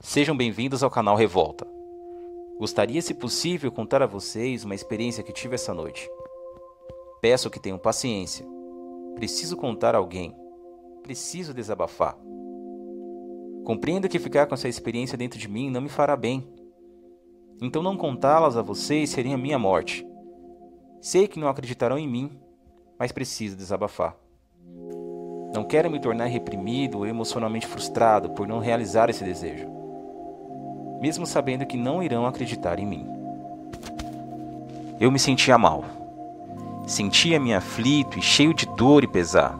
Sejam bem-vindos ao canal Revolta. Gostaria, se possível, contar a vocês uma experiência que tive essa noite. Peço que tenham paciência. Preciso contar a alguém. Preciso desabafar. Compreendo que ficar com essa experiência dentro de mim não me fará bem. Então não contá-las a vocês seria a minha morte. Sei que não acreditarão em mim, mas preciso desabafar. Não quero me tornar reprimido ou emocionalmente frustrado por não realizar esse desejo mesmo sabendo que não irão acreditar em mim. Eu me sentia mal. Sentia-me aflito e cheio de dor e pesar.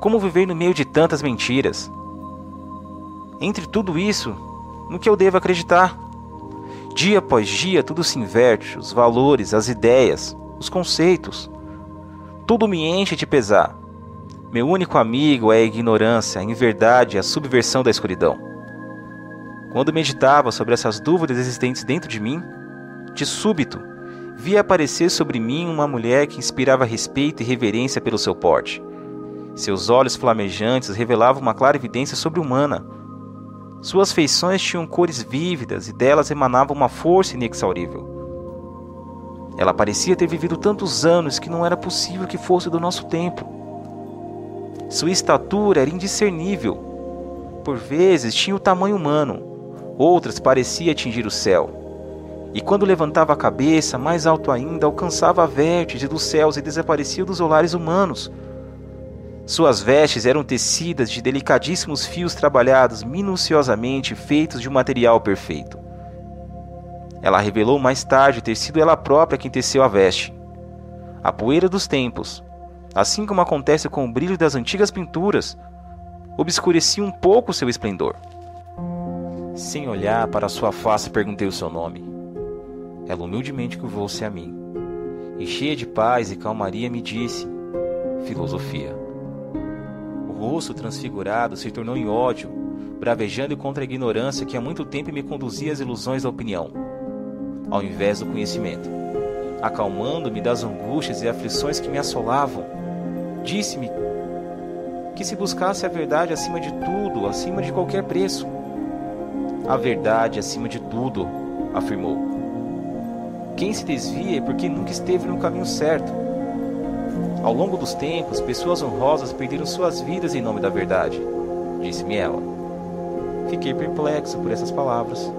Como viver no meio de tantas mentiras? Entre tudo isso, no que eu devo acreditar? Dia após dia, tudo se inverte: os valores, as ideias, os conceitos. Tudo me enche de pesar. Meu único amigo é a ignorância, a inverdade a subversão da escuridão. Quando meditava sobre essas dúvidas existentes dentro de mim, de súbito, via aparecer sobre mim uma mulher que inspirava respeito e reverência pelo seu porte. Seus olhos flamejantes revelavam uma clara evidência sobre-humana. Suas feições tinham cores vívidas e delas emanava uma força inexaurível. Ela parecia ter vivido tantos anos que não era possível que fosse do nosso tempo. Sua estatura era indiscernível. Por vezes tinha o tamanho humano, outras parecia atingir o céu. E quando levantava a cabeça, mais alto ainda, alcançava a vértice dos céus e desaparecia dos olares humanos. Suas vestes eram tecidas de delicadíssimos fios trabalhados minuciosamente, feitos de um material perfeito. Ela revelou mais tarde ter sido ela própria quem teceu a veste. A poeira dos tempos, assim como acontece com o brilho das antigas pinturas, obscurecia um pouco seu esplendor. Sem olhar para sua face, perguntei o seu nome. Ela humildemente curvou-se a mim e, cheia de paz e calmaria, me disse: Filosofia. O rosto transfigurado se tornou em ódio, bravejando contra a ignorância que há muito tempo me conduzia às ilusões da opinião, ao invés do conhecimento. Acalmando-me das angústias e aflições que me assolavam, disse-me que se buscasse a verdade acima de tudo, acima de qualquer preço, a verdade acima de tudo, afirmou. Quem se desvia é porque nunca esteve no caminho certo. Ao longo dos tempos, pessoas honrosas perderam suas vidas em nome da verdade, disse-me ela. Fiquei perplexo por essas palavras.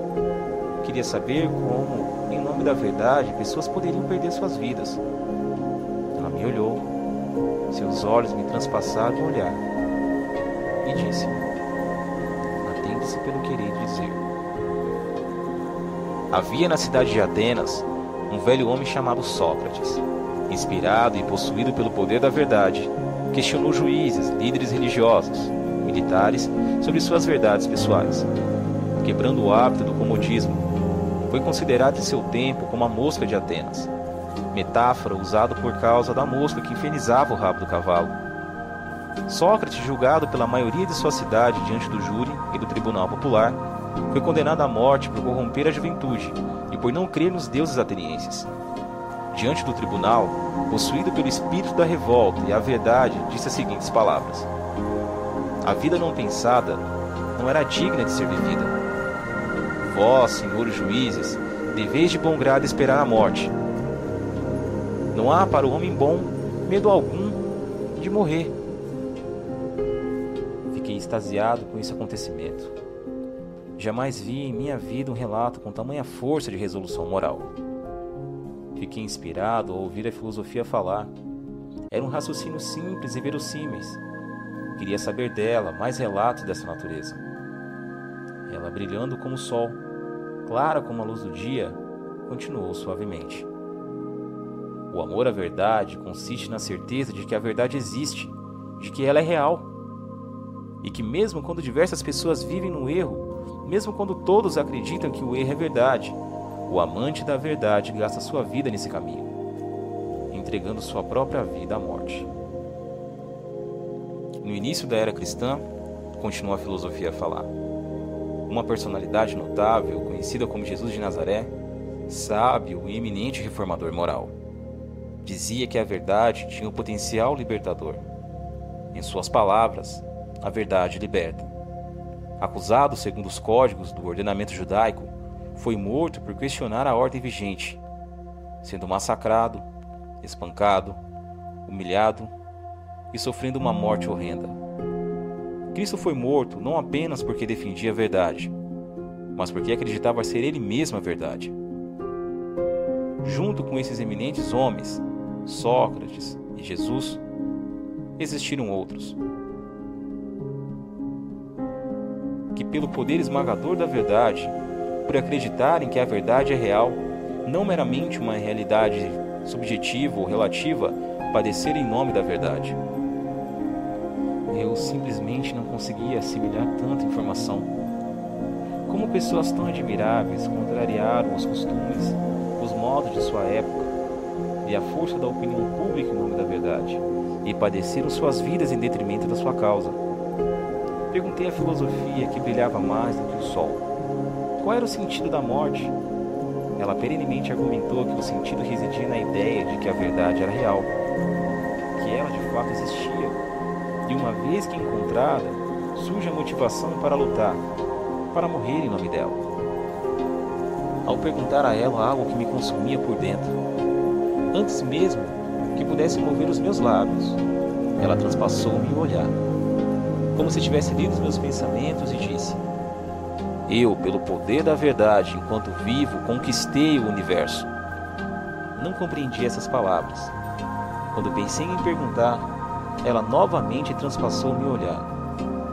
Queria saber como, em nome da verdade, pessoas poderiam perder suas vidas. Ela me olhou, seus olhos me transpassaram um olhar e disse: Pelo querer dizer. Havia na cidade de Atenas um velho homem chamado Sócrates. Inspirado e possuído pelo poder da verdade, questionou juízes, líderes religiosos, militares sobre suas verdades pessoais. Quebrando o hábito do comodismo, foi considerado em seu tempo como a mosca de Atenas, metáfora usada por causa da mosca que infernizava o rabo do cavalo. Sócrates, julgado pela maioria de sua cidade diante do júri e do tribunal popular, foi condenado à morte por corromper a juventude e por não crer nos deuses atenienses. Diante do tribunal, possuído pelo espírito da revolta e a verdade, disse as seguintes palavras: A vida não pensada não era digna de ser vivida. Vós, senhores juízes, deveis de bom grado esperar a morte. Não há para o homem bom medo algum de morrer. Extasiado com esse acontecimento. Jamais vi em minha vida um relato com tamanha força de resolução moral. Fiquei inspirado ao ouvir a filosofia falar. Era um raciocínio simples e verossímeis. Queria saber dela mais relatos dessa natureza. Ela, brilhando como o sol, clara como a luz do dia, continuou suavemente. O amor à verdade consiste na certeza de que a verdade existe, de que ela é real. E que, mesmo quando diversas pessoas vivem no erro, mesmo quando todos acreditam que o erro é verdade. O amante da verdade gasta sua vida nesse caminho, entregando sua própria vida à morte. No início da era cristã, continua a filosofia a falar, uma personalidade notável, conhecida como Jesus de Nazaré, sábio e eminente reformador moral, dizia que a verdade tinha um potencial libertador. Em suas palavras, a verdade liberta. acusado segundo os códigos do ordenamento judaico, foi morto por questionar a ordem vigente, sendo massacrado, espancado, humilhado e sofrendo uma morte horrenda. Cristo foi morto não apenas porque defendia a verdade, mas porque acreditava ser ele mesmo a verdade. Junto com esses eminentes homens, Sócrates e Jesus, existiram outros. Que, pelo poder esmagador da verdade, por acreditarem que a verdade é real, não meramente uma realidade subjetiva ou relativa, padeceram em nome da verdade. Eu simplesmente não conseguia assimilar tanta informação. Como pessoas tão admiráveis contrariaram os costumes, os modos de sua época e a força da opinião pública em nome da verdade, e padeceram suas vidas em detrimento da sua causa. Perguntei à filosofia que brilhava mais do que o sol. Qual era o sentido da morte? Ela perenemente argumentou que o sentido residia na ideia de que a verdade era real, que ela de fato existia e uma vez que encontrada, surge a motivação para lutar, para morrer em nome dela. Ao perguntar a ela algo que me consumia por dentro, antes mesmo que pudesse mover os meus lábios, ela transpassou-me o olhar, como se tivesse lido os meus pensamentos e disse: Eu, pelo poder da verdade, enquanto vivo, conquistei o universo. Não compreendi essas palavras. Quando pensei em perguntar, ela novamente transpassou meu olhar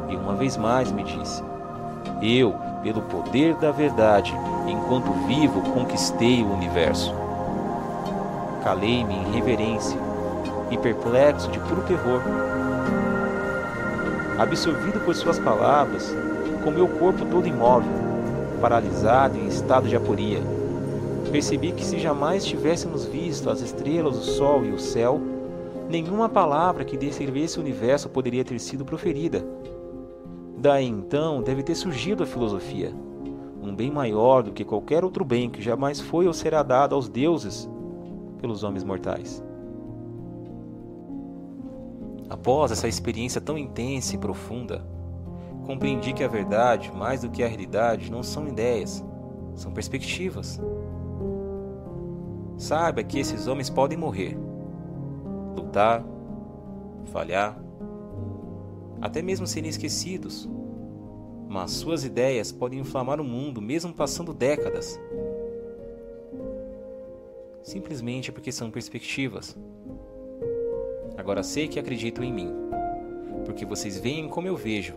e uma vez mais me disse: Eu, pelo poder da verdade, enquanto vivo, conquistei o universo. Calei-me em reverência e perplexo de puro terror. Absorvido por suas palavras, com meu corpo todo imóvel, paralisado em estado de aporia, percebi que se jamais tivéssemos visto as estrelas, o sol e o céu, nenhuma palavra que descrevesse o universo poderia ter sido proferida. Daí então deve ter surgido a filosofia, um bem maior do que qualquer outro bem que jamais foi ou será dado aos deuses pelos homens mortais. Após essa experiência tão intensa e profunda, compreendi que a verdade, mais do que a realidade, não são ideias, são perspectivas. Saiba que esses homens podem morrer, lutar, falhar, até mesmo serem esquecidos. Mas suas ideias podem inflamar o mundo mesmo passando décadas. Simplesmente porque são perspectivas. Agora sei que acreditam em mim, porque vocês veem como eu vejo,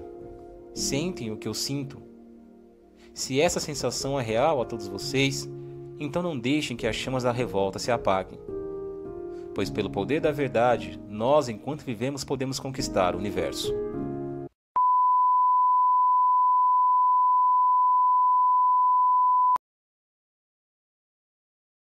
sentem o que eu sinto. Se essa sensação é real a todos vocês, então não deixem que as chamas da revolta se apaguem pois pelo poder da verdade, nós, enquanto vivemos, podemos conquistar o universo.